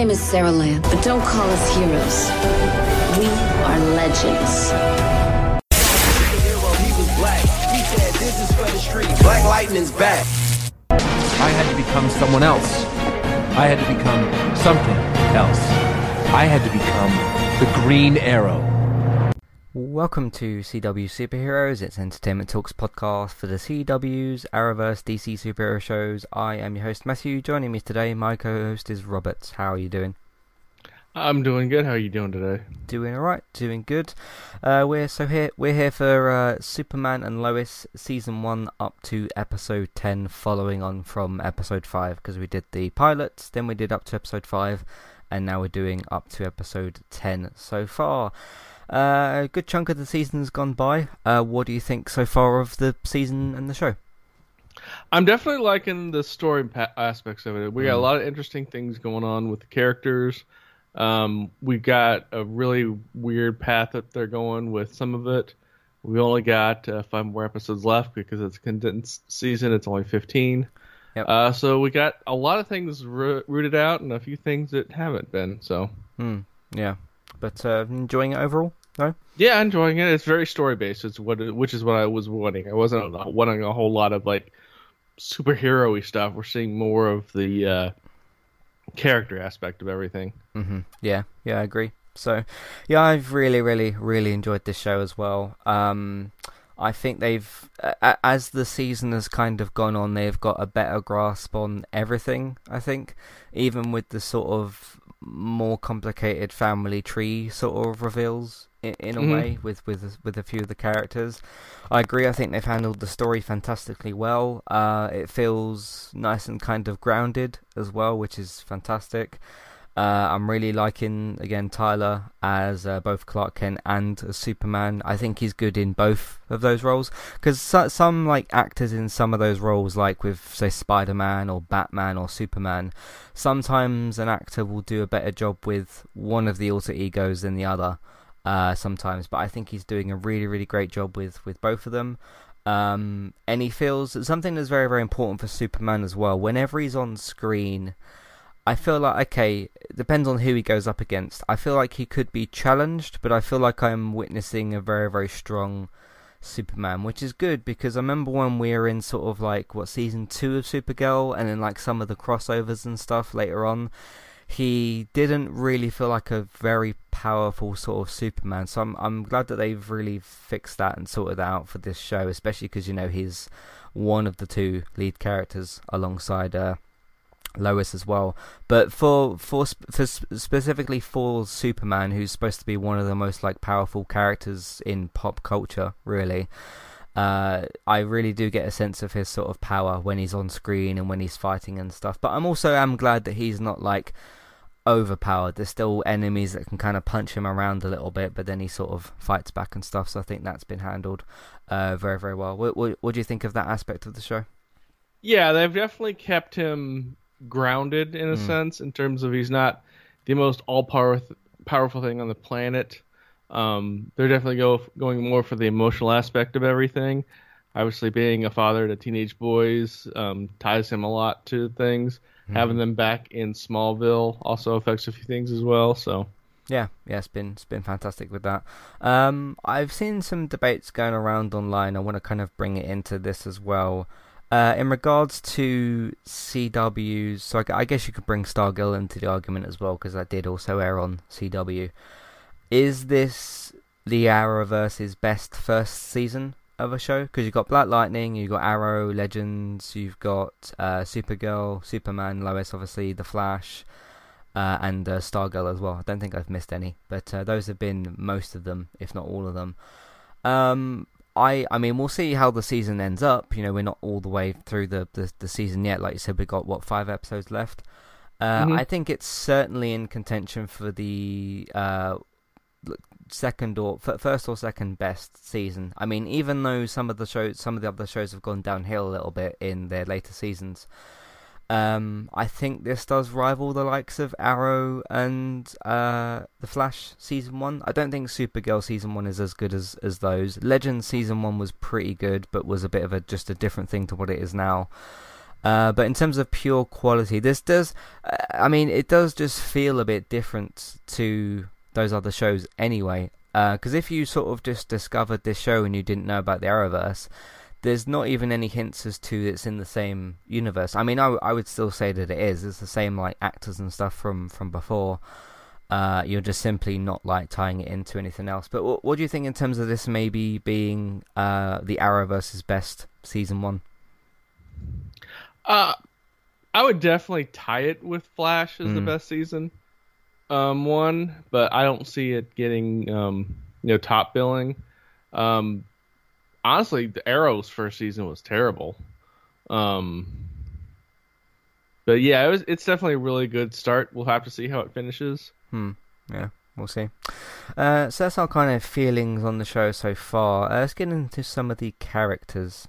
name is Sara Lance, but don't call us heroes. We are legends. Black Lightning's back. I had to become someone else. I had to become something else. I had to become the Green Arrow. Welcome to CW Superheroes, it's Entertainment Talks podcast for the CW's Arrowverse DC superhero shows. I am your host Matthew. Joining me today, my co-host is Robert. How are you doing? I'm doing good. How are you doing today? Doing all right, doing good. Uh, we're so here. We're here for uh, Superman and Lois season one up to episode ten, following on from episode five because we did the pilots, then we did up to episode five, and now we're doing up to episode ten so far. Uh, a good chunk of the season's gone by. Uh, what do you think so far of the season and the show? I'm definitely liking the story aspects of it. We got a Mm. lot of interesting things going on with the characters. Um, we got a really weird path that they're going with some of it. We only got uh, five more episodes left because it's a condensed season. It's only 15. Yep. Uh, so we got a lot of things ro- rooted out and a few things that haven't been. So Hmm. Yeah, but uh, enjoying it overall. No. yeah, enjoying it. It's very story based. It's what which is what I was wanting. I wasn't wanting a whole lot of like superhero-y stuff. We're seeing more of the uh, character aspect of everything. hmm Yeah, yeah, I agree. So, yeah, I've really, really, really enjoyed this show as well. Um, I think they've, as the season has kind of gone on, they've got a better grasp on everything. I think, even with the sort of more complicated family tree sort of reveals in, in a Mhm. way with with with a few of the characters. I agree. I think they've handled the story fantastically well. Uh, it feels nice and kind of grounded as well, which is fantastic. Uh, I'm really liking again Tyler as uh, both Clark Kent and Superman. I think he's good in both of those roles because so, some like actors in some of those roles, like with say Spider Man or Batman or Superman, sometimes an actor will do a better job with one of the alter egos than the other. Uh, sometimes, but I think he's doing a really, really great job with with both of them. Um, and he feels something that's very, very important for Superman as well. Whenever he's on screen, I feel like okay, depends on who he goes up against. I feel like he could be challenged, but I feel like I'm witnessing a very, very strong Superman, which is good because I remember when we were in sort of like what season two of Supergirl, and then like some of the crossovers and stuff later on. He didn't really feel like a very powerful sort of Superman, so I'm I'm glad that they've really fixed that and sorted that out for this show, especially because you know he's one of the two lead characters alongside uh, Lois as well. But for for for sp- specifically for Superman, who's supposed to be one of the most like powerful characters in pop culture, really. Uh, I really do get a sense of his sort of power when he's on screen and when he's fighting and stuff. But I'm also am glad that he's not like overpowered. There's still enemies that can kind of punch him around a little bit, but then he sort of fights back and stuff. So I think that's been handled uh, very very well. What, what what do you think of that aspect of the show? Yeah, they've definitely kept him grounded in a Mm. sense in terms of he's not the most all power powerful thing on the planet. Um, they're definitely go going more for the emotional aspect of everything. Obviously, being a father to teenage boys um, ties him a lot to things. Having them back in Smallville also affects a few things as well. So Yeah, yeah, it's been it's been fantastic with that. Um, I've seen some debates going around online. I want to kind of bring it into this as well. Uh, in regards to CW's, so I, I guess you could bring Stargirl into the argument as well because that did also air on CW. Is this the Arrowverse's best first season of a show? Because you've got Black Lightning, you've got Arrow, Legends, you've got uh, Supergirl, Superman, Lois, obviously, The Flash uh, and uh, Stargirl as well. I don't think I've missed any, but uh, those have been most of them, if not all of them. Um, I I mean, we'll see how the season ends up. You know, we're not all the way through the the, the season yet. Like you said, we've got what five episodes left. Uh, Mhm. I think it's certainly in contention for the uh, second or first or second best season. I mean, even though some of the shows, some of the other shows have gone downhill a little bit in their later seasons, um, I think this does rival the likes of Arrow and uh, the Flash season one. I don't think Supergirl season one is as good as as those. Legends season one was pretty good, but was a bit of a just a different thing to what it is now. Uh, but in terms of pure quality, this does, uh, I mean, it does just feel a bit different to those other shows anyway. Because uh, if you sort of just discovered this show and you didn't know about the Arrowverse, there's not even any hints as to it's in the same universe. I mean, I, I would still say that it is. It's the same like actors and stuff from from before. Uh, you're just simply not like tying it into anything else. But what, what do you think in terms of this maybe being uh, the Arrowverse's best season one? Uh, I would definitely tie it with Flash as mm. the best season um, one, but I don't see it getting um, you know top billing. Um, honestly, the Arrow's first season was terrible. Um, but yeah, it was. It's definitely a really good start. We'll have to see how it finishes. Hmm. Yeah, we'll see. Uh, so that's our kind of feelings on the show so far. Uh, let's get into some of the characters.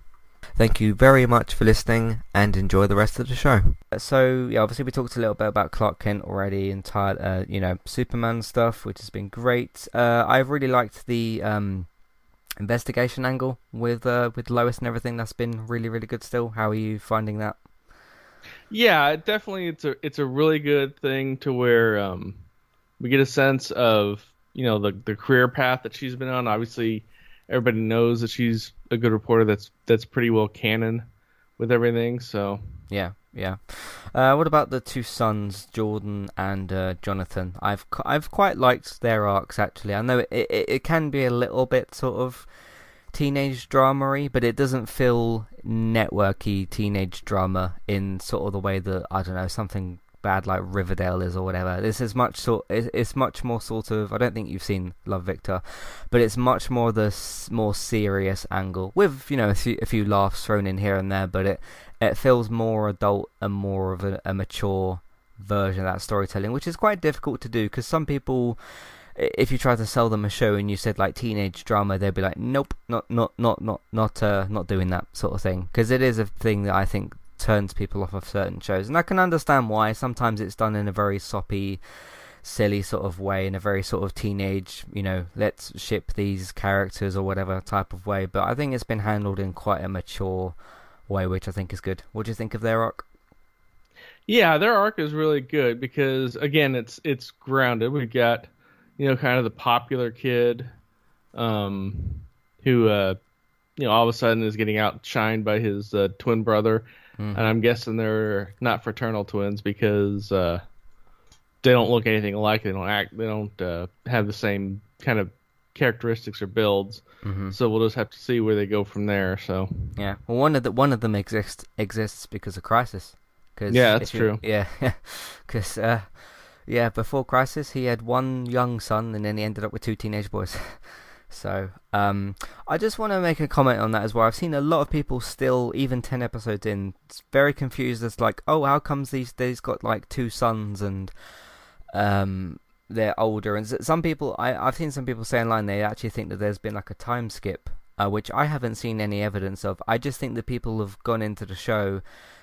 Thank you very much for listening and enjoy the rest of the show. So, yeah, obviously we talked a little bit about Clark Kent already and uh, you know, Superman stuff, which has been great. Uh, I've really liked the um, investigation angle with uh, with Lois and everything. That's been really, really good still. How are you finding that? Yeah, definitely it's a it's a really good thing to where um, we get a sense of, you know, the the career path that she's been on. Obviously, everybody knows that she's a good reporter. That's that's pretty well canon with everything. So yeah, yeah. Uh, what about the two sons, Jordan and uh, Jonathan? I've I've quite liked their arcs actually. I know it, it it can be a little bit sort of teenage dramery, but it doesn't feel networky teenage drama in sort of the way that I don't know something bad like Riverdale is or whatever. This is much sort. It's much more sort of. I don't think you've seen Love Victor, but it's much more the more serious angle with you know a few, a few laughs thrown in here and there. But it it feels more adult and more of a, a mature version of that storytelling, which is quite difficult to do because some people if you try to sell them a show and you said like teenage drama, they'd be like, "Nope, not not not not not uh, not doing that sort of thing." Because it is a thing that I think turns people off of certain shows. And I can understand why. Sometimes it's done in a very soppy, silly sort of way, in a very sort of teenage, you know, let's ship these characters or whatever type of way. But I think it's been handled in quite a mature way, which I think is good. What do you think of their arc? Yeah, their arc is really good because again, it's it's grounded. We've got you know kind of the popular kid um, who uh, you know all of a sudden is getting outshined by his uh, twin brother Mm-hmm. And I'm guessing they're not fraternal twins because uh, they don't look anything alike. They don't act. They don't uh, have the same kind of characteristics or builds. So we'll just have to see where they go from there. So Yeah. Well, one of the one of them exists exists because of Crisis. Cause Yeah, that's you- true. Yeah, because uh, yeah, before Crisis, he had one young son, and then he ended up with two teenage boys. so, um, I just want to make a comment on that as well. I've seen a lot of people still, even ten episodes in, very confused as like, oh, how comes these these got like two sons and um they're older and some people I, I've seen some people say online they actually think that there's been like a time skip uh, which I haven't seen any evidence of. I just think that people have gone into the show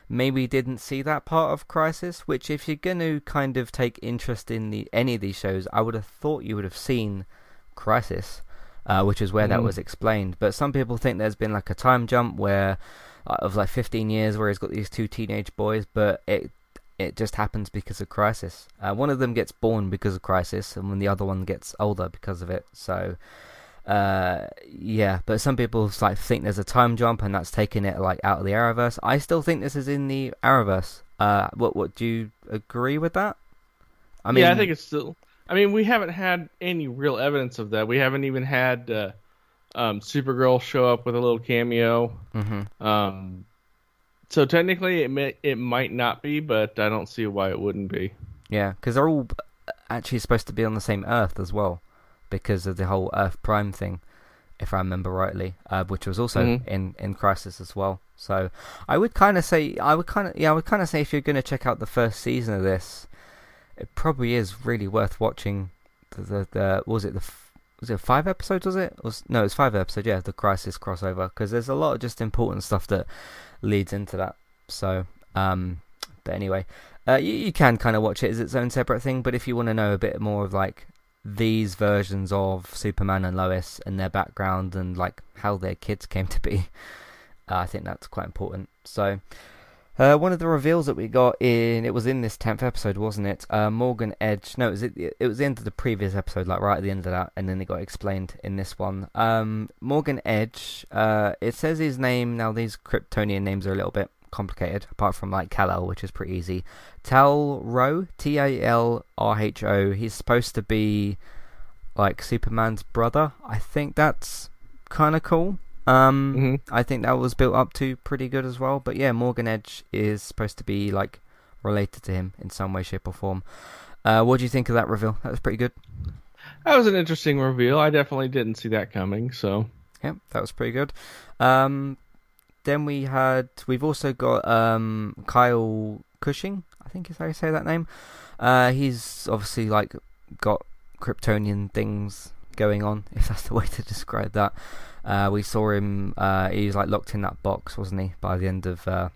maybe didn't see that part of Crisis, which if you're going to kind of take interest in the any of these shows, I would have thought you would have seen Crisis, uh, which is where that Mm. was explained. But some people think there's been like a time jump where uh, of like 15 years where he's got these two teenage boys, but it it just happens because of Crisis. Uh, one of them gets born because of Crisis, and when the other one gets older because of it. So, uh, yeah. But some people like think there's a time jump, and that's taking it like out of the Arrowverse. I still think this is in the Arrowverse. Uh, what what do you agree with that? I mean, yeah, I think it's still. I mean, we haven't had any real evidence of that. We haven't even had uh, um, Supergirl show up with a little cameo. Mhm. Um, so technically, it may, it might not be, but I don't see why it wouldn't be. Yeah, because they're all actually supposed to be on the same Earth as well, because of the whole Earth Prime thing, if I remember rightly, uh, which was also Mhm. in in Crisis as well. So I would kind of say, I would kind of, yeah, I would kind of say if you're going to check out the first season of this, it probably is really worth watching. The the, the was it the was it five episodes? Was it? Was, no, it's five episodes. Yeah, the Crisis crossover because there's a lot of just important stuff that leads into that. So, um, but anyway, uh, you, you can kind of watch it as its own separate thing. But if you want to know a bit more of like these versions of Superman and Lois and their background and like how their kids came to be, uh, I think that's quite important. So. Uh, one of the reveals that we got in it was in this tenth episode, wasn't it? Uh, Morgan Edge. No, it was it, it was the end of the previous episode, like right at the end of that, and then it got explained in this one. Um, Morgan Edge. Uh, it says his name now. These Kryptonian names are a little bit complicated, apart from like Kal-El, which is pretty easy. Tal-Rho, T A L R H O. He's supposed to be like Superman's brother. I think that's kind of cool. Um, Mhm. I think that was built up to pretty good as well. But yeah, Morgan Edge is supposed to be like related to him in some way, shape, or form. Uh, what do you think of that reveal? That was pretty good. That was an interesting reveal. I definitely didn't see that coming. So Yeah, that was pretty good. Um, then we had we've also got um, Kyle Cushing, I think is how you say that name. Uh, he's obviously like got Kryptonian things going on, if that's the way to describe that. Uh, we saw him. Uh, he was like locked in that box, wasn't he? By the end of uh,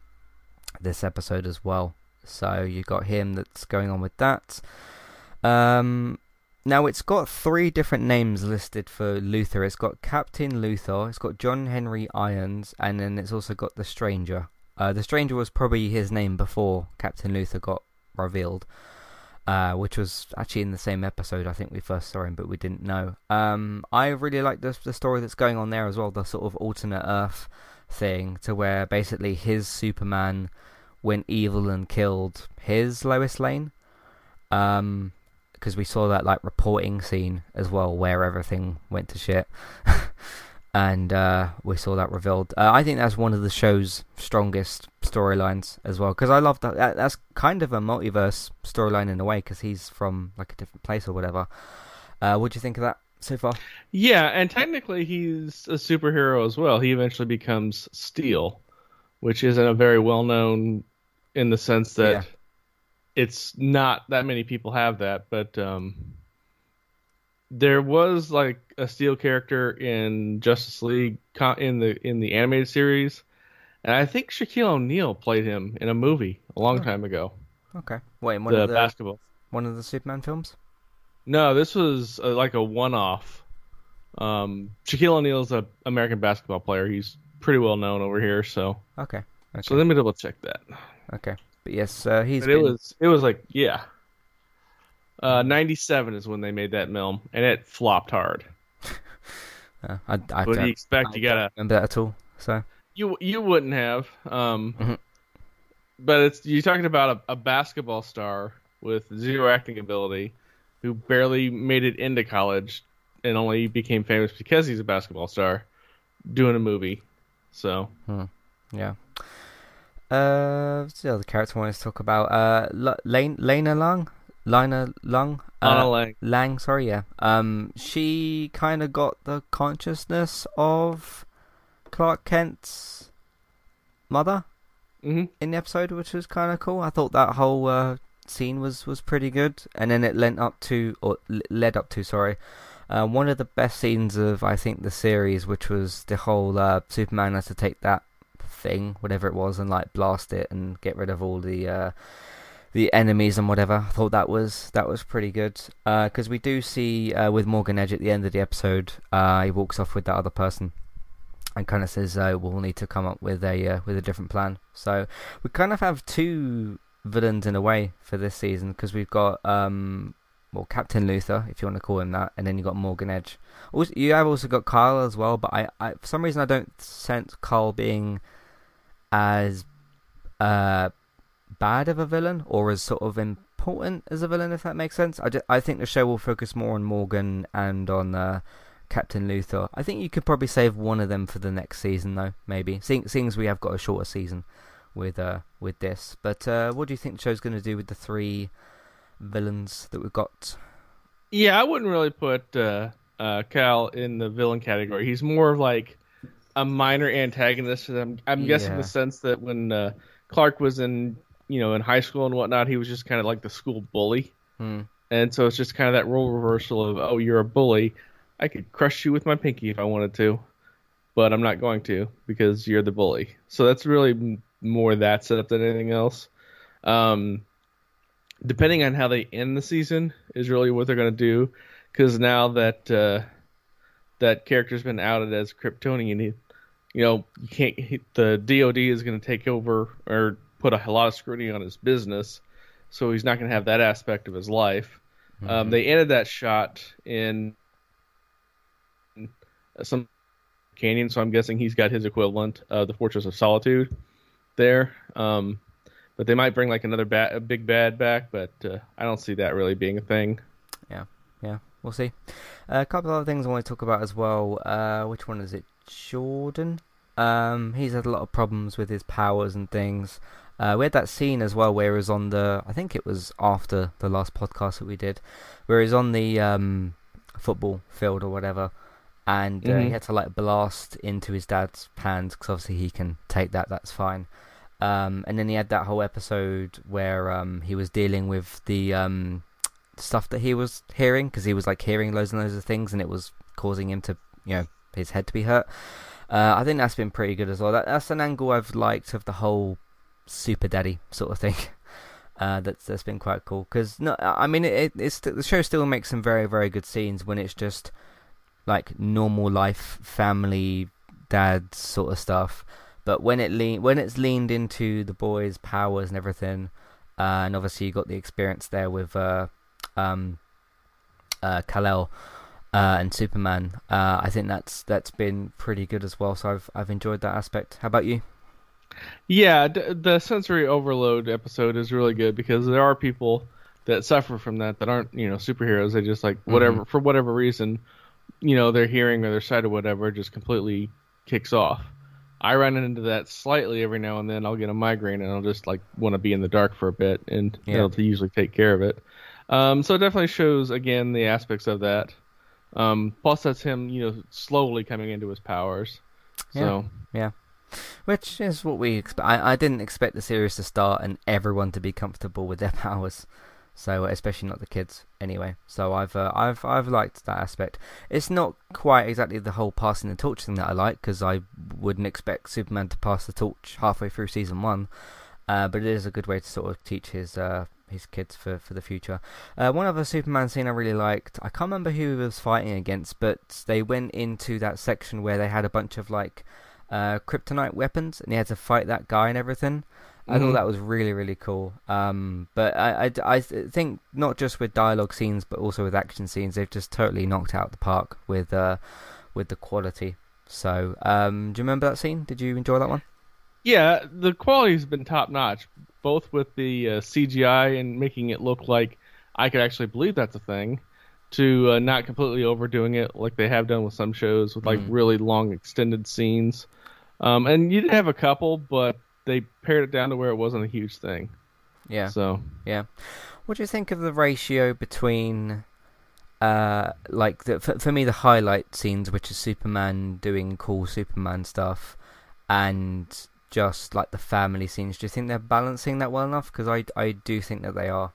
this episode as well. So you got him that's going on with that. Um, now it's got three different names listed for Luthor. It's got Captain Luthor, it's got John Henry Irons, and then it's also got the Stranger. Uh, the Stranger was probably his name before Captain Luthor got revealed, uh, which was actually in the same episode. I think we first saw him, but we didn't know. Um, I really like the the story that's going on there as well. The sort of alternate Earth thing, to where basically his Superman went evil and killed his Lois Lane. Um, because we saw that like reporting scene as well where everything went to shit and uh, we saw that revealed uh, i think that's one of the show's strongest storylines as well because i love that. that that's kind of a multiverse storyline in a way because he's from like a different place or whatever uh, what do you think of that so far yeah, and technically he's a superhero as well. He eventually becomes Steel, which isn't a very well known in the sense that Yeah. it's not that many people have that, but um, there was like a Steel character in Justice League in the in the animated series, and I think Shaquille O'Neal played him in a movie a long time ago. okay wait one the of the basketball. one of the superman films No, this was uh, like a one-off. Um, Shaquille O'Neal's an American basketball player. He's pretty well known over here. So, okay okay so let me double check that. okay but yes uh, he's But it was it was like yeah. Uh, 97 is when they made that film, and it flopped hard. uh, I, I What do you expect? I You gotta remember that at all so you you wouldn't have. Um, Mhm. but it's you're talking about a, a basketball star with zero acting ability, who barely made it into college, and only became famous because he's a basketball star doing a movie. So Yeah. Uh, what's the other character I wanted to talk about? Uh, L- Lane, Lena Lang, Lena Lang, Lana uh, Lang. Lang. Sorry, yeah. Um, she kind of got the consciousness of Clark Kent's mother hmm in the episode, which was kind of cool. I thought that whole uh, scene was was pretty good, and then it led up to or led up to sorry. Uh, one of the best scenes of I think the series, which was the whole uh, Superman has to take that thing, whatever it was, and like blast it and get rid of all the uh, the enemies and whatever. I thought that was that was pretty good because we do see uh, with Morgan Edge at the end of the episode, uh, he walks off with that other person and kind of says uh, we'll need to come up with a uh, with a different plan. So we kind of have two villains in a way for this season because we've got um well Captain Luthor if you want to call him that, and then you got Morgan Edge. Also, you have also got Kyle as well, but I, I for some reason I don't sense Kyle being as uh bad of a villain or as sort of important as a villain if that makes sense. I, ju- I think the show will focus more on Morgan and on uh, Captain Luthor. I think you could probably save one of them for the next season, though. Maybe seeing, seeing as we have got a shorter season with uh with this. But uh, what do you think the show's going to do with the three villains that we've got? Yeah, I wouldn't really put uh, uh, Cal in the villain category. He's more of like a minor antagonist. I'm, I'm guessing Yeah. the sense that when uh, Clark was in, you know, in high school and whatnot, he was just kind of like the school bully. Hmm. And so it's just kind of that role reversal of, oh, you're a bully. I could crush you with my pinky if I wanted to, but I'm not going to because you're the bully. So that's really more that setup than anything else. Um, depending on how they end the season is really what they're going to do because now that uh, that character's been outed as Kryptonian, he, you know, you can't. He, the DoD is going to take over or put a lot of scrutiny on his business, so he's not going to have that aspect of his life. Um, they ended that shot in some canyon, so I'm guessing he's got his equivalent of the Fortress of Solitude there. Um, but they might bring like another big bad back, but uh, I don't see that really being a thing. Yeah, yeah, we'll see. Uh, a couple of other things I want to talk about as well. Uh, which one is it? Jordan. Um, he's had a lot of problems with his powers and things. Uh, we had that scene as well where he was on the. I think it was after the last podcast that we did, where he's on the um, football field or whatever, and uh, he Mhm. had to like blast into his dad's hands because obviously he can take that. That's fine. Um, and then he had that whole episode where um, he was dealing with the um, stuff that he was hearing because he was like hearing loads and loads of things, and it was causing him to, you know, his head to be hurt. Uh, I think that's been pretty good as well. That, that's an angle I've liked of the whole super daddy sort of thing. Uh, that's that's been quite cool because no, I mean it, it's the show still makes some very very good scenes when it's just like normal life family dad sort of stuff. But when it lean when it's leaned into the boys' powers and everything, uh, and obviously you got the experience there with uh, um, uh, Kal-El uh, and Superman. Uh, I think that's that's been pretty good as well. So I've I've enjoyed that aspect. How about you? Yeah, d- the sensory overload episode is really good because there are people that suffer from that that aren't you know superheroes. They just like whatever for whatever reason, you know, their hearing or their sight or whatever just completely kicks off. I run into that slightly every now and then. I'll get a migraine and I'll just like want to be in the dark for a bit, and Yeah. it'll usually take care of it. Um, so it definitely shows again the aspects of that. Um, plus, that's him, you know, slowly coming into his powers. So Yeah. Which is what we expect. I, I didn't expect the series to start and everyone to be comfortable with their powers. So especially not the kids anyway. So I've uh, I've I've liked that aspect. It's not quite exactly the whole passing the torch thing that I like because I wouldn't expect Superman to pass the torch halfway through season one. Uh, but it is a good way to sort of teach his uh, his kids for, for the future. Uh, one other Superman scene I really liked. I can't remember who he was fighting against, but they went into that section where they had a bunch of like uh, kryptonite weapons, and he had to fight that guy and everything. I thought Mhm. that was really really cool. Um, but I, I, I think not just with dialogue scenes, but also with action scenes, they've just totally knocked out the park with uh, with the quality. So, um, do you remember that scene? Did you enjoy that one? Yeah, the quality's been top notch, both with the uh, CGI and making it look like I could actually believe that's a thing, to uh, not completely overdoing it like they have done with some shows with like Mm. really long extended scenes. Um, and you did have a couple, but they pared it down to where it wasn't a huge thing. Yeah. So Yeah. What do you think of the ratio between, uh, like the for, for me the highlight scenes, which is Superman doing cool Superman stuff, and just like the family scenes? Do you think they're balancing that well enough? Because I I do think that they are.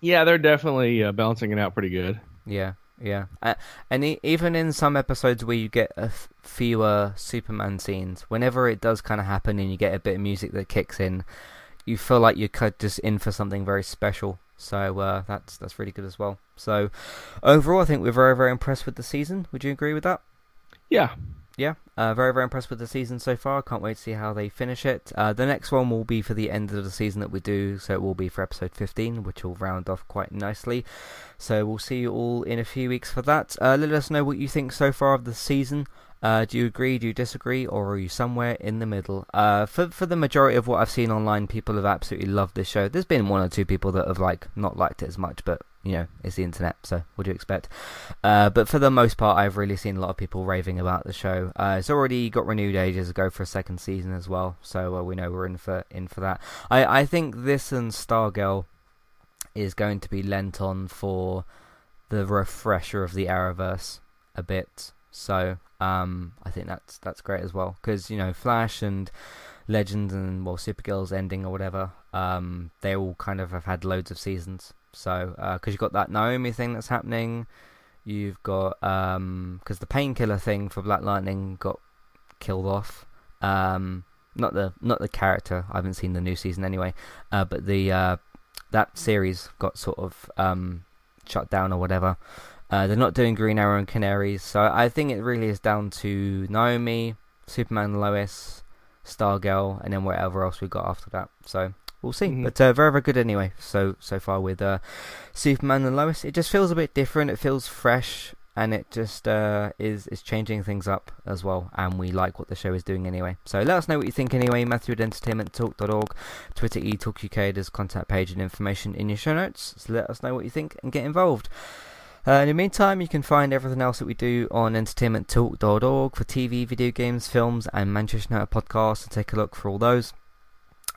yeah, they're definitely uh, balancing it out pretty good. Yeah, yeah. Uh, and e- even in some episodes where you get a f- fewer Superman scenes, whenever it does kind of happen and you get a bit of music that kicks in, you feel like you're kind just in for something very special. So uh, that's that's really good as well. So overall, I think we're very very impressed with the season. Would you agree with that? Yeah, Yeah, uh, very very impressed with the season so far. Can't wait to see how they finish it. Uh, the next one will be for the end of the season that we do, so it will be for episode 15, which will round off quite nicely. So we'll see you all in a few weeks for that. Uh, let us know what you think so far of the season. Uh, do you agree? Do you disagree? Or are you somewhere in the middle? Uh, for for the majority of what I've seen online, people have absolutely loved this show. There's been one or two people that have like not liked it as much, but you know it's the internet, so what do you expect? Uh, but for the most part, I've really seen a lot of people raving about the show. Uh, it's already got renewed ages ago for a second season as well, so uh, we know we're in for in for that. I I think this and Stargirl is going to be lent on for the refresher of the Arrowverse a bit. So um, I think that's that's great as well because you know Flash and Legends and well Supergirl's ending or whatever. Um, they all kind of have had loads of seasons. So because you've got that Naomi thing that's happening, you've got um because the painkiller thing for Black Lightning got killed off. Um, not the not the character. I haven't seen the new season anyway. Uh, but the uh, that series got sort of um shut down or whatever. Uh, they're not doing Green Arrow and Canaries, so I think it really is down to Naomi, Superman, Lois, Stargirl, and then whatever else we got after that. So we'll see. Mhm. But uh, very, very good anyway. So so far with uh, Superman and Lois, it just feels a bit different. It feels fresh, and it just uh, is is changing things up as well. And we like what the show is doing anyway. So let us know what you think anyway. Matthew at entertainmenttalk.org, Twitter e eTalkUK. There's contact page and information in your show notes. So let us know what you think and get involved. Uh, in the meantime, you can find everything else that we do on entertainmenttalk.org for TV, video games, films, and Manchester United podcasts. And take a look for all those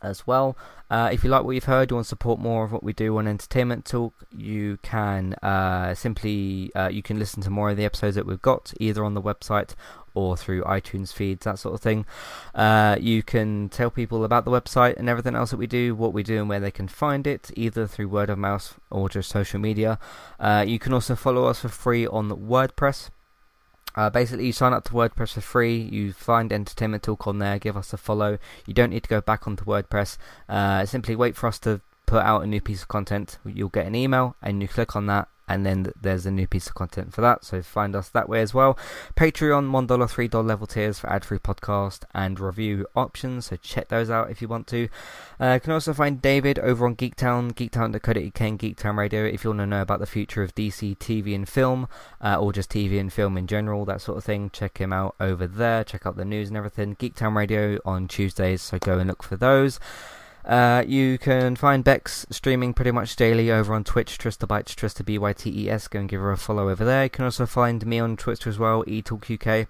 as well. Uh, if you like what you've heard, you want to support more of what we do on Entertainment Talk, you can uh, simply uh, you can listen to more of the episodes that we've got either on the website or through iTunes feeds, that sort of thing. Uh, you can tell people about the website and everything else that we do, what we do, and where they can find it, either through word of mouth or just social media. Uh, you can also follow us for free on WordPress. Uh, basically, you sign up to WordPress for free. You find Entertainment Talk on there. Give us a follow. You don't need to go back onto WordPress. Uh, simply wait for us to put out a new piece of content. You'll get an email, and you click on that, and then there's a new piece of content for that. So find us that way as well. Patreon, one dollar, three dollar level tiers for ad-free podcast and review options. So check those out if you want to. Uh, you can also find David over on Geektown, geektown.co.uk and Geektown Radio if you want to know about the future of DC TV and film, uh, or just TV and film in general, that sort of thing. Check him out over there. Check out the news and everything. Geektown Radio on Tuesdays, so go and look for those. Uh, you can find Bex streaming pretty much daily over on Twitch, Trista Bytes, Trista B Y T E S. Go and give her a follow over there. You can also find me on Twitter as well, eTalkUK.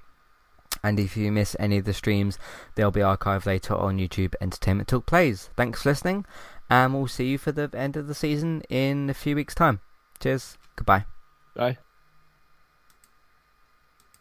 And if you miss any of the streams, they'll be archived later on YouTube Entertainment Talk Plays. Thanks for listening, and we'll see you for the end of the season in a few weeks' time. Cheers. Goodbye. Bye.